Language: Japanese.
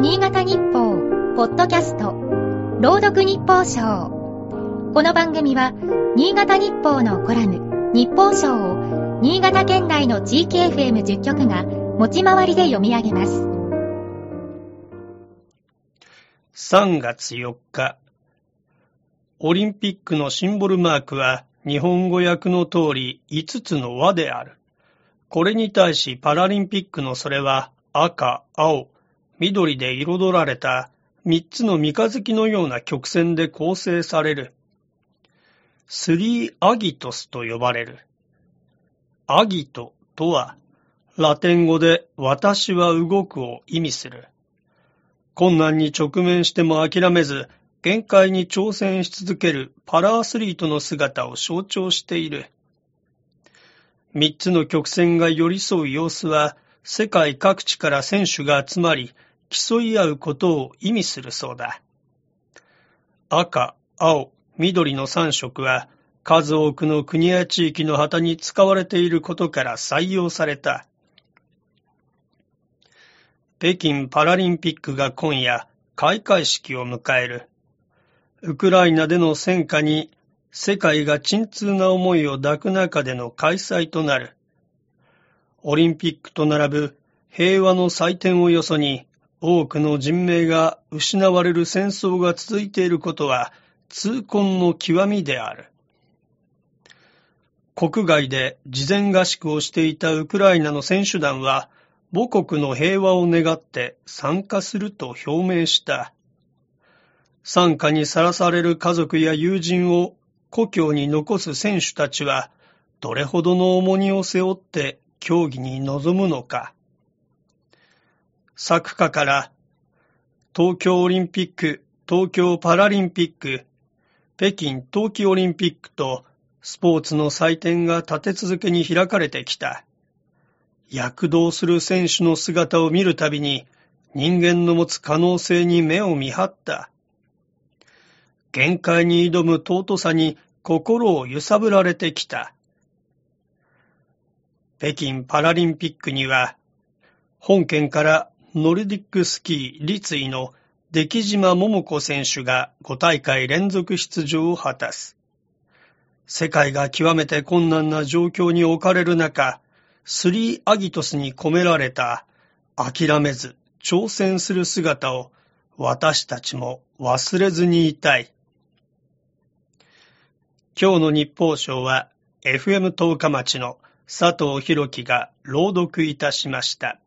新潟日報、ポッドキャスト、朗読日報賞。この番組は、新潟日報のコラム、日報賞を、新潟県内の地域 FM10 局が、持ち回りで読み上げます。3月4日、オリンピックのシンボルマークは、日本語訳の通り5つの輪である。これに対しパラリンピックのそれは赤、青、緑で彩られた3つの三日月のような曲線で構成される。スリーアギトスと呼ばれる。アギトとは、ラテン語で私は動くを意味する。困難に直面しても諦めず、限界に挑戦し続けるパラアスリートの姿を象徴している。三つの曲線が寄り添う様子は、世界各地から選手が集まり、競い合うことを意味するそうだ。赤、青、緑の三色は、数多くの国や地域の旗に使われていることから採用された。北京パラリンピックが今夜、開会式を迎える。ウクライナでの戦火に世界が沈痛な思いを抱く中での開催となる。オリンピックと並ぶ平和の祭典をよそに多くの人命が失われる戦争が続いていることは痛恨の極みである。国外で事前合宿をしていたウクライナの選手団は母国の平和を願って参加すると表明した。参加にさらされる家族や友人を故郷に残す選手たちは、どれほどの重荷を背負って競技に臨むのか。作家から、東京オリンピック、東京パラリンピック、北京冬季オリンピックとスポーツの祭典が立て続けに開かれてきた。躍動する選手の姿を見るたびに人間の持つ可能性に目を見張った。限界に挑む尊さに心を揺さぶられてきた。北京パラリンピックには、本県からノルディックスキー立位の出来島桃子選手が5大会連続出場を果たす。世界が極めて困難な状況に置かれる中、スリーアギトスに込められた諦めず挑戦する姿を私たちも忘れずにいたい。今日の日報賞は FM 十日町の佐藤博樹が朗読いたしました。